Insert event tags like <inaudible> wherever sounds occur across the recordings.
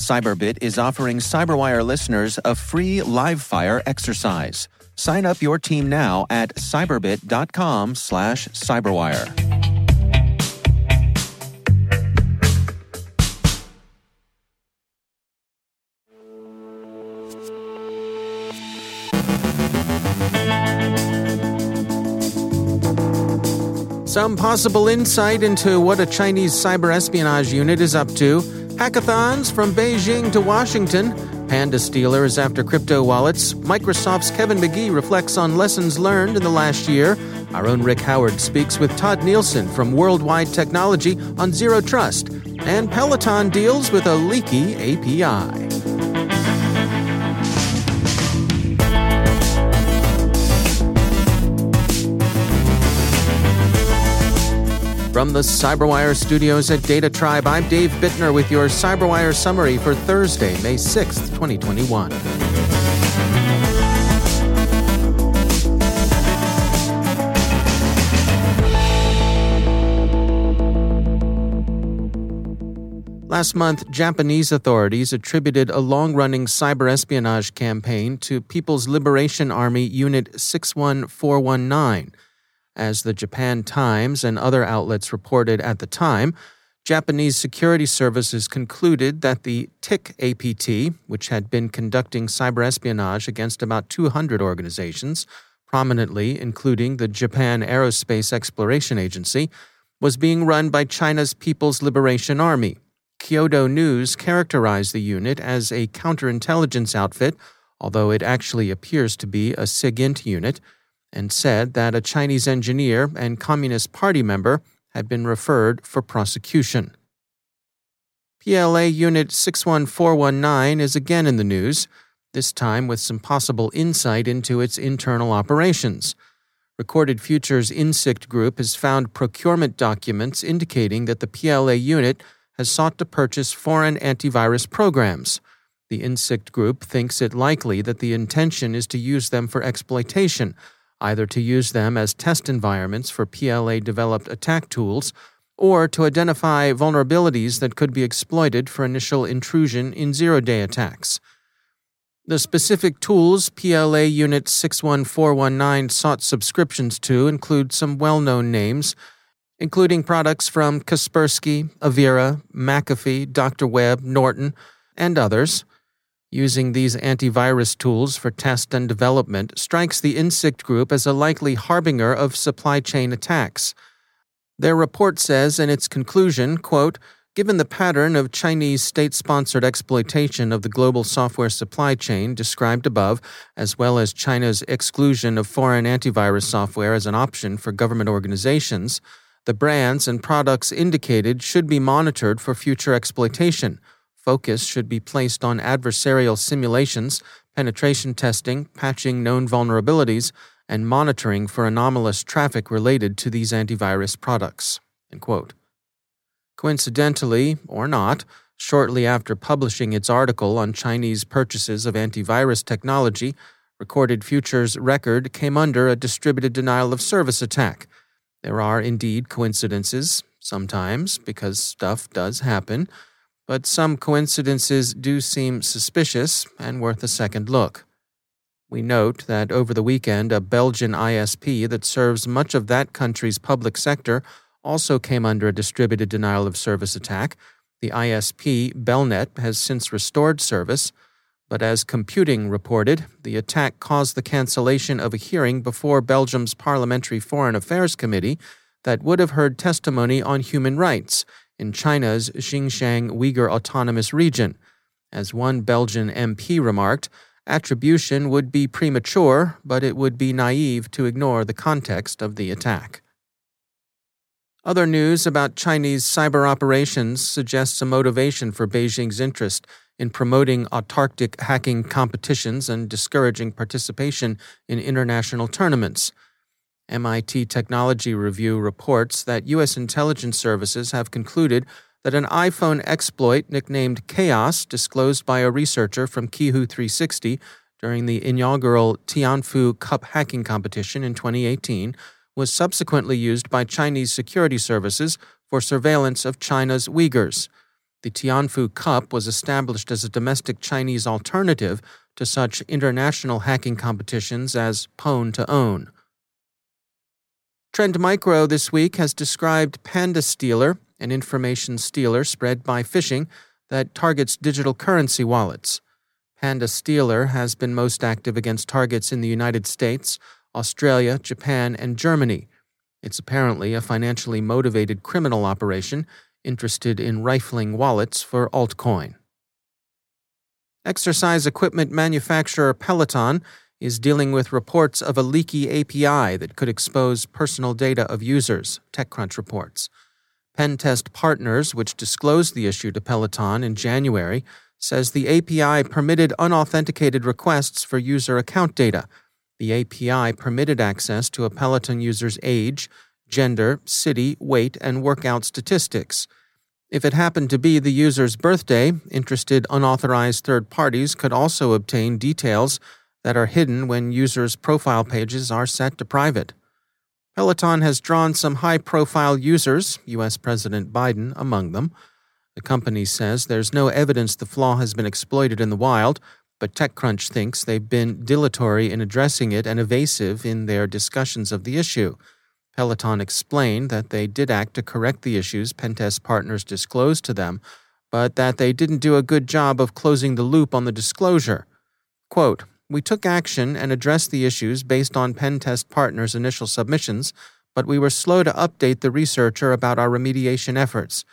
Cyberbit is offering Cyberwire listeners a free live fire exercise. Sign up your team now at cyberbit.com slash cyberwire. Some possible insight into what a Chinese cyber espionage unit is up to. Hackathons from Beijing to Washington. Panda stealers after crypto wallets. Microsoft's Kevin Magee reflects on lessons learned in the last year. Our own Rick Howard speaks with Todd Nielsen from Worldwide Technology on Zero Trust. And Peloton deals with a leaky API. From the Cyberwire studios at Data Tribe, I'm Dave Bittner with your Cyberwire summary for Thursday, May 6th, 2021. Last month, Japanese authorities attributed a long running cyber espionage campaign to People's Liberation Army Unit 61419 as the Japan Times and other outlets reported at the time, Japanese security services concluded that the Tick APT, which had been conducting cyber espionage against about 200 organizations, prominently including the Japan Aerospace Exploration Agency, was being run by China's People's Liberation Army. Kyodo News characterized the unit as a counterintelligence outfit, although it actually appears to be a SIGINT unit and said that a Chinese engineer and Communist Party member had been referred for prosecution. PLA Unit 61419 is again in the news, this time with some possible insight into its internal operations. Recorded Future's Insikt Group has found procurement documents indicating that the PLA unit has sought to purchase foreign antivirus programs. The Insikt Group thinks it likely that the intention is to use them for exploitation either to use them as test environments for PLA developed attack tools or to identify vulnerabilities that could be exploited for initial intrusion in zero day attacks. The specific tools PLA Unit 61419 sought subscriptions to include some well known names, including products from Kaspersky, Avira, McAfee, Dr. Web, Norton, and others. Using these antivirus tools for test and development strikes the Insikt Group as a likely harbinger of supply chain attacks. Their report says in its conclusion, quote, Given the pattern of Chinese state sponsored exploitation of the global software supply chain described above, as well as China's exclusion of foreign antivirus software as an option for government organizations, the brands and products indicated should be monitored for future exploitation focus should be placed on adversarial simulations, penetration testing, patching known vulnerabilities, and monitoring for anomalous traffic related to these antivirus products. Coincidentally, or not, shortly after publishing its article on Chinese purchases of antivirus technology, Recorded Future's Record came under a distributed denial of service attack. There are indeed coincidences, sometimes, because stuff does happen but some coincidences do seem suspicious and worth a second look. We note that over the weekend, a Belgian ISP that serves much of that country's public sector also came under a distributed denial of service attack. The ISP, Belnet, has since restored service. But as Computing reported, the attack caused the cancellation of a hearing before Belgium's Parliamentary Foreign Affairs Committee that would have heard testimony on human rights in China's Xinjiang Uyghur Autonomous Region. As one Belgian MP remarked, attribution would be premature, but it would be naive to ignore the context of the attack. Other news about Chinese cyber operations suggests a motivation for Beijing's interest in promoting autarkic hacking competitions and discouraging participation in international tournaments. MIT Technology Review reports that U.S. intelligence services have concluded that an iPhone exploit nicknamed Chaos, disclosed by a researcher from Qihoo 360 during the inaugural Tianfu Cup hacking competition in 2018, was subsequently used by Chinese security services for surveillance of China's Uyghurs. The Tianfu Cup was established as a domestic Chinese alternative to such international hacking competitions as Pwn2Own. Trend Micro this week has described Panda Stealer, an information stealer spread by phishing that targets digital currency wallets. Panda Stealer has been most active against targets in the United States, Australia, Japan, and Germany. It's apparently a financially motivated criminal operation interested in rifling wallets for altcoin. Exercise equipment manufacturer Peloton is dealing with reports of a leaky API that could expose personal data of users, TechCrunch reports. Pentest Partners, which disclosed the issue to Peloton in January, says the API permitted unauthenticated requests for user account data. The API permitted access to a Peloton user's age, gender, city, weight, and workout statistics. If it happened to be the user's birthday, interested unauthorized third parties could also obtain details that are hidden when users' profile pages are set to private. Peloton has drawn some high profile users, U.S. President Biden among them. The company says there's no evidence the flaw has been exploited in the wild, but TechCrunch thinks they've been dilatory in addressing it and evasive in their discussions of the issue. Peloton explained that they did act to correct the issues Pentest partners disclosed to them, but that they didn't do a good job of closing the loop on the disclosure. Quote, we took action and addressed the issues based on Pentest partners' initial submissions, but we were slow to update the researcher about our remediation efforts.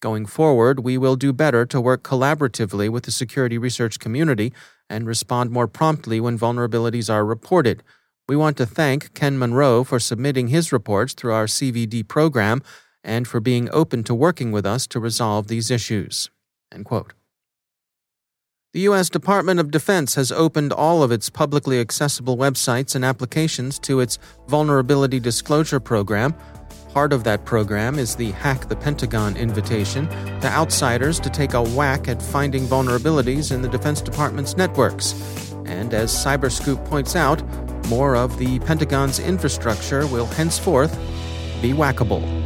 Going forward, we will do better to work collaboratively with the security research community and respond more promptly when vulnerabilities are reported. We want to thank Ken Munro for submitting his reports through our CVD program and for being open to working with us to resolve these issues. The U.S. Department of Defense has opened all of its publicly accessible websites and applications to its Vulnerability Disclosure Program. Part of that program is the Hack the Pentagon invitation to outsiders to take a whack at finding vulnerabilities in the Defense Department's networks. And as Cyberscoop points out, more of the Pentagon's infrastructure will henceforth be whackable.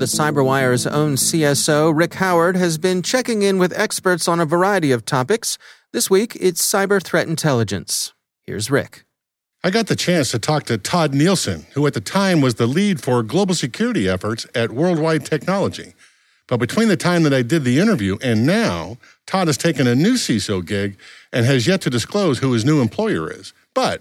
The CyberWire's own CSO, Rick Howard, has been checking in with experts on a variety of topics. This week, it's cyber threat intelligence. Here's Rick. I got the chance to talk to Todd Nielsen, who at the time was the lead for global security efforts at Worldwide Technology. But between the time that I did the interview and now, Todd has taken a new CISO gig and has yet to disclose who his new employer is. But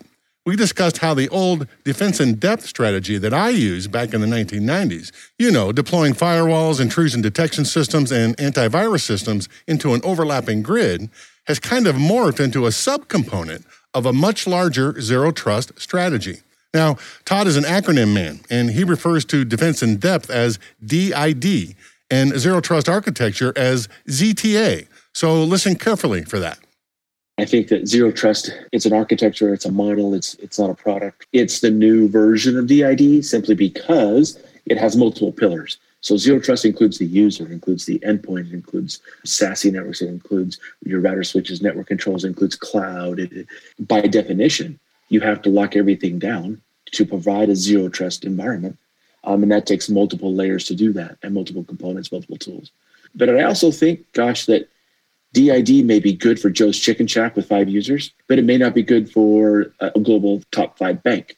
we discussed how the old defense in depth strategy that I used back in the 1990s, you know, deploying firewalls, intrusion detection systems, and antivirus systems into an overlapping grid, has kind of morphed into a subcomponent of a much larger zero trust strategy. Now, Todd is an acronym man, and he refers to defense in depth as DID and zero trust architecture as ZTA. So listen carefully for that. I think that zero trust it's an architecture, it's a model, it's it's not a product. It's the new version of DID simply because it has multiple pillars. So zero trust includes the user, it includes the endpoint, it includes SASE networks, it includes your router switches, network controls, it includes cloud. It, by definition, you have to lock everything down to provide a zero trust environment. Um, and that takes multiple layers to do that and multiple components, multiple tools. But I also think, gosh, that DID may be good for Joe's Chicken Shack with five users, but it may not be good for a global top five bank.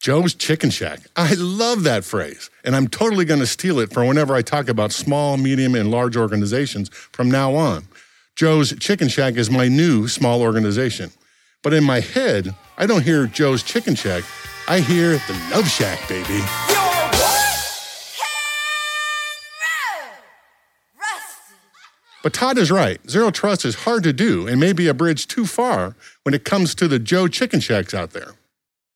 Joe's Chicken Shack. I love that phrase, and I'm totally going to steal it for whenever I talk about small, medium, and large organizations from now on. Joe's Chicken Shack is my new small organization. But in my head, I don't hear Joe's Chicken Shack, I hear the Love Shack, baby. But Todd is right. Zero trust is hard to do and may be a bridge too far when it comes to the Joe Chicken Shacks out there.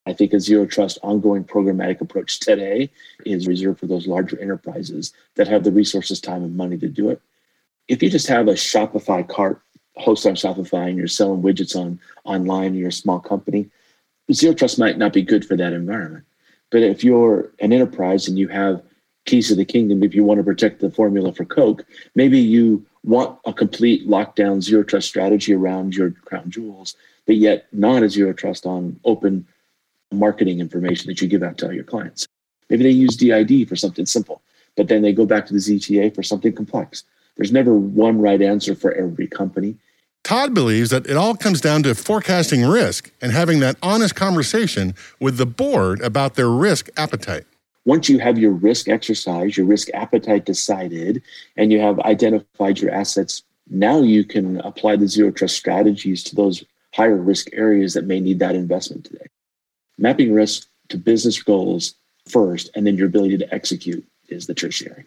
I think a zero trust ongoing programmatic approach today is reserved for those larger enterprises that have the resources, time, and money to do it. If you just have a Shopify cart host on Shopify and you're selling widgets on online and you're a small company, zero trust might not be good for that environment. But if you're an enterprise and you have keys to the kingdom, if you want to protect the formula for Coke, maybe you want a complete lockdown zero trust strategy around your crown jewels, but yet not a zero trust on open marketing information that you give out to all your clients. Maybe they use DID for something simple, but then they go back to the ZTA for something complex. There's never one right answer for every company. Todd believes that it all comes down to forecasting risk and having that honest conversation with the board about their risk appetite once you have your risk exercise, your risk appetite decided, and you have identified your assets, now you can apply the zero trust strategies to those higher risk areas that may need that investment today. Mapping risk to business goals first, and then your ability to execute is the tertiary.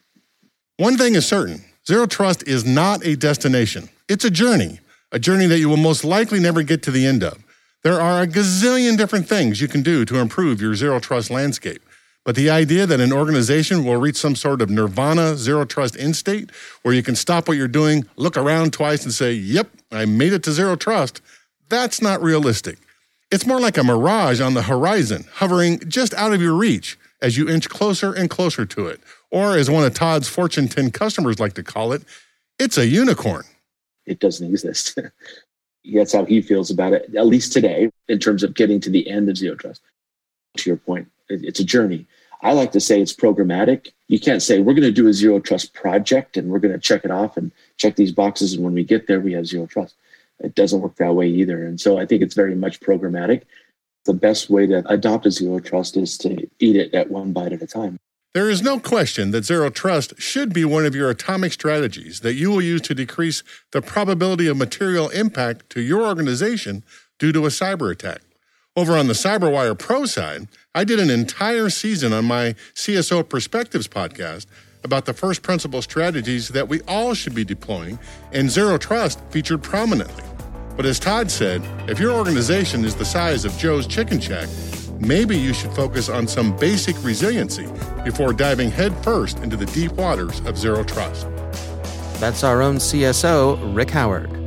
One thing is certain zero trust is not a destination, it's a journey, a journey that you will most likely never get to the end of. There are a gazillion different things you can do to improve your zero trust landscape. But the idea that an organization will reach some sort of nirvana, zero trust end state where you can stop what you're doing, look around twice and say, yep, I made it to zero trust, that's not realistic. It's more like a mirage on the horizon, hovering just out of your reach as you inch closer and closer to it. Or, as one of Todd's Fortune 10 customers like to call it, it's a unicorn. It doesn't exist. <laughs> That's how he feels about it, at least today, in terms of getting to the end of zero trust. To your point, it's a journey. I like to say it's programmatic. You can't say we're going to do a zero trust project and we're going to check it off and check these boxes. And when we get there, we have zero trust. It doesn't work that way either. And so I think it's very much programmatic. The best way to adopt a zero trust is to eat it at one bite at a time. There is no question that zero trust should be one of your atomic strategies that you will use to decrease the probability of material impact to your organization due to a cyber attack. Over on the CyberWire Pro side, I did an entire season on my CSO Perspectives podcast about the first principle strategies that we all should be deploying, and Zero Trust featured prominently. But as Todd said, if your organization is the size of Joe's Chicken Shack, maybe you should focus on some basic resiliency before diving headfirst into the deep waters of zero trust. That's our own CSO, Rick Howard.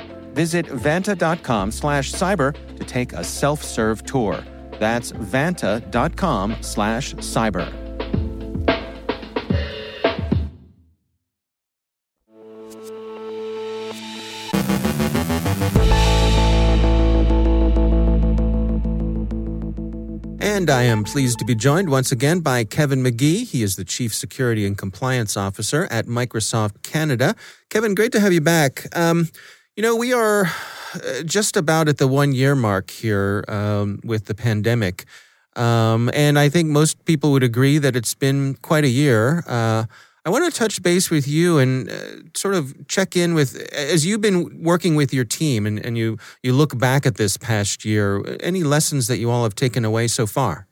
Visit vanta.com slash cyber to take a self-serve tour. That's vanta.com slash cyber. And I am pleased to be joined once again by Kevin Magee. He is the Chief Security and Compliance Officer at Microsoft Canada. Kevin, great to have you back. Um, you know, we are uh, just about at the one year mark here um, with the pandemic. Um, and I think most people would agree that it's been quite a year. Uh, I want to touch base with you and uh, sort of check in with, as you've been working with your team and, and you, you look back at this past year, any lessons that you all have taken away so far?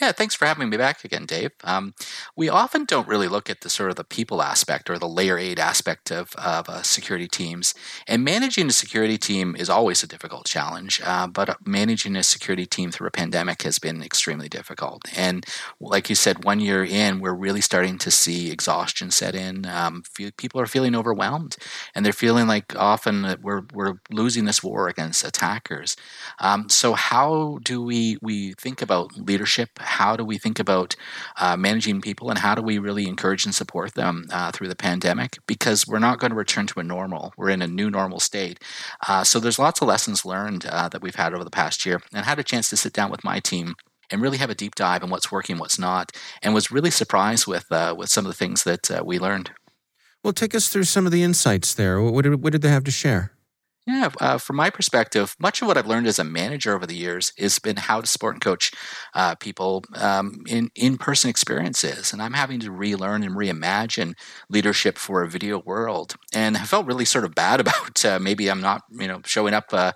Yeah, thanks for having me back again, Dave. Um, we often don't really look at the sort of the people aspect or the layer eight aspect of, of uh, security teams. And managing a security team is always a difficult challenge, uh, but managing a security team through a pandemic has been extremely difficult. And like you said, one year in, we're really starting to see exhaustion set in. Um, people are feeling overwhelmed, and they're feeling like often that we're, we're losing this war against attackers. Um, so, how do we, we think about leadership? How do we think about uh, managing people and how do we really encourage and support them uh, through the pandemic? Because we're not going to return to a normal. We're in a new normal state. Uh, so there's lots of lessons learned uh, that we've had over the past year and had a chance to sit down with my team and really have a deep dive on what's working, what's not, and was really surprised with uh, with some of the things that uh, we learned. Well, take us through some of the insights there. What did, what did they have to share? Yeah, uh, from my perspective, much of what I've learned as a manager over the years has been how to support and coach uh, people um, in in-person experiences, and I'm having to relearn and reimagine leadership for a video world. And I felt really sort of bad <laughs> about uh, maybe I'm not you know showing up uh,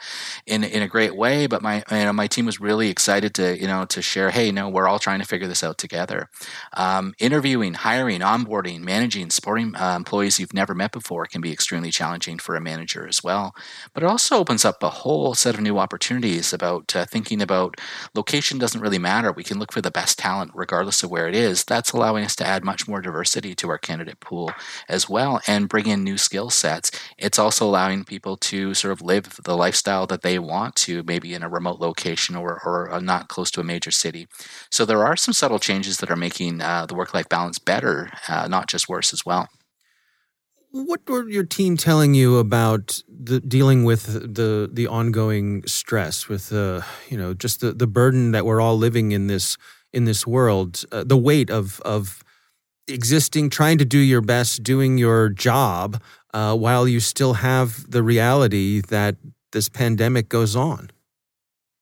in in a great way, but my you know my team was really excited to you know to share. Hey, no, we're all trying to figure this out together. Um, interviewing, hiring, onboarding, managing, supporting uh, employees you've never met before can be extremely challenging for a manager as well. But it also opens up a whole set of new opportunities about uh, thinking about location doesn't really matter. We can look for the best talent regardless of where it is. That's allowing us to add much more diversity to our candidate pool as well and bring in new skill sets. It's also allowing people to sort of live the lifestyle that they want to, maybe in a remote location or, or not close to a major city. So there are some subtle changes that are making uh, the work life balance better, uh, not just worse as well. What were your team telling you about the dealing with the the ongoing stress with the you know just the, the burden that we're all living in this in this world, uh, the weight of of existing, trying to do your best, doing your job uh, while you still have the reality that this pandemic goes on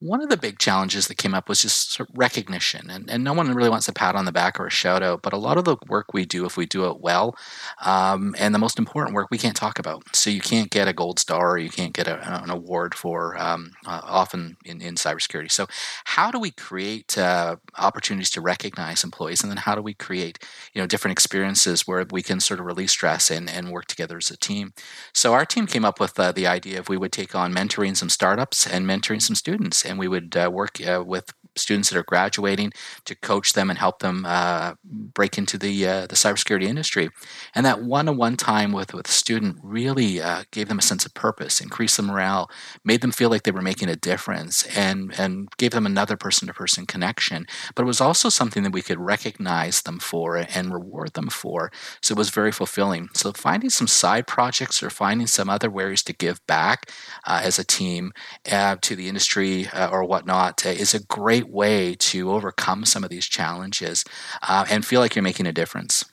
one of the big challenges that came up was just recognition and, and no one really wants a pat on the back or a shout out but a lot of the work we do if we do it well um, and the most important work we can't talk about. So you can't get a gold star or you can't get a, an award for um, uh, often in, in cybersecurity. So how do we create uh, opportunities to recognize employees and then how do we create you know different experiences where we can sort of release stress and, and work together as a team? So our team came up with uh, the idea of we would take on mentoring some startups and mentoring some students and we would uh, work uh, with students that are graduating to coach them and help them uh, break into the uh, the cybersecurity industry. And that one-on-one time with with a student really uh, gave them a sense of purpose, increased the morale, made them feel like they were making a difference, and and gave them another person-to-person connection. But it was also something that we could recognize them for and reward them for. So it was very fulfilling. So finding some side projects or finding some other ways to give back uh, as a team uh, to the industry uh, or whatnot is a great great way to overcome some of these challenges uh, and feel like you're making a difference.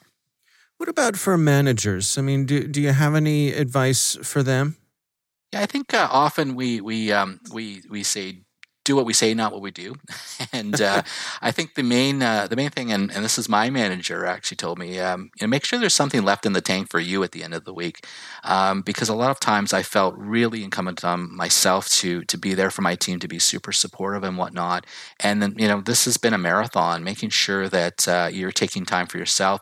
What about for managers? I mean, do, do you have any advice for them? Yeah, I think uh, often we we um, we we say do what we say, not what we do. <laughs> and uh, <laughs> I think the main uh, the main thing, and, and this is my manager actually told me, um, you know, make sure there's something left in the tank for you at the end of the week, um, because a lot of times I felt really incumbent on myself to to be there for my team, to be super supportive and whatnot. And then you know, this has been a marathon, making sure that uh, you're taking time for yourself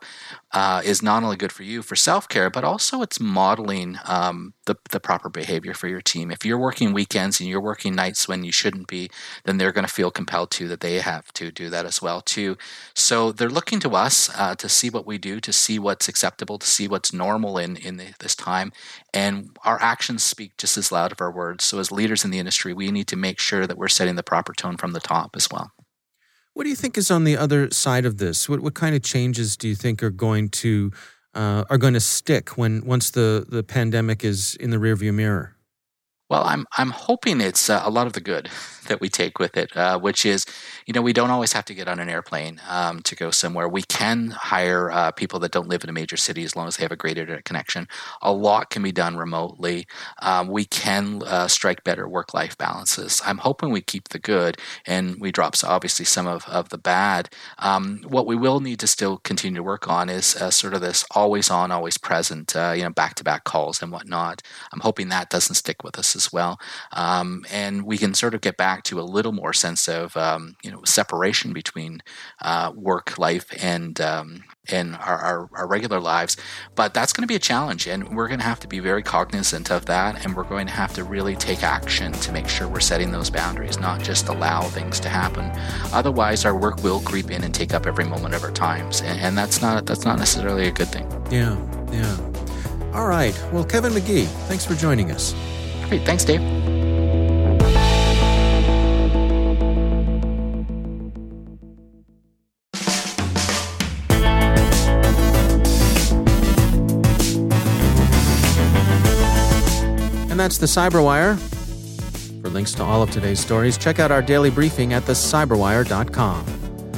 uh, is not only good for you for self care, but also it's modeling um, the, the proper behavior for your team. If you're working weekends and you're working nights when you shouldn't be, then they're going to feel compelled to that they have to do that as well too. So they're looking to us uh, to see what we do, to see what's acceptable, to see what's normal in in the, this time, and our actions speak just as loud of our words. So as leaders in the industry, we need to make sure that we're setting the proper tone from the top as well. What do you think is on the other side of this? What what kind of changes do you think are going to uh, are going to stick when once the the pandemic is in the rearview mirror? Well, I'm I'm hoping it's uh, a lot of the good <laughs> that we take with it, uh, which is, you know, we don't always have to get on an airplane um, to go somewhere. We can hire uh, people that don't live in a major city as long as they have a great internet connection. A lot can be done remotely. Um, we can uh, strike better work-life balances. I'm hoping we keep the good and we drop obviously some of, of the bad. Um, what we will need to still continue to work on is uh, sort of this always on, always present, uh, you know, back-to-back calls and whatnot. I'm hoping that doesn't stick with us as well, um, and we can sort of get back to a little more sense of um, you know separation between uh, work life and um, and our, our, our, regular lives. But that's going to be a challenge, and we're going to have to be very cognizant of that, and we're going to have to really take action to make sure we're setting those boundaries, not just allow things to happen. Otherwise, our work will creep in and take up every moment of our times, and, and that's not that's not necessarily a good thing. Yeah, yeah. All right. Well, Kevin Magee, thanks for joining us. Great. Thanks, Dave. And that's the Cyberwire. For links to all of today's stories, check out our daily briefing at thecyberwire.com.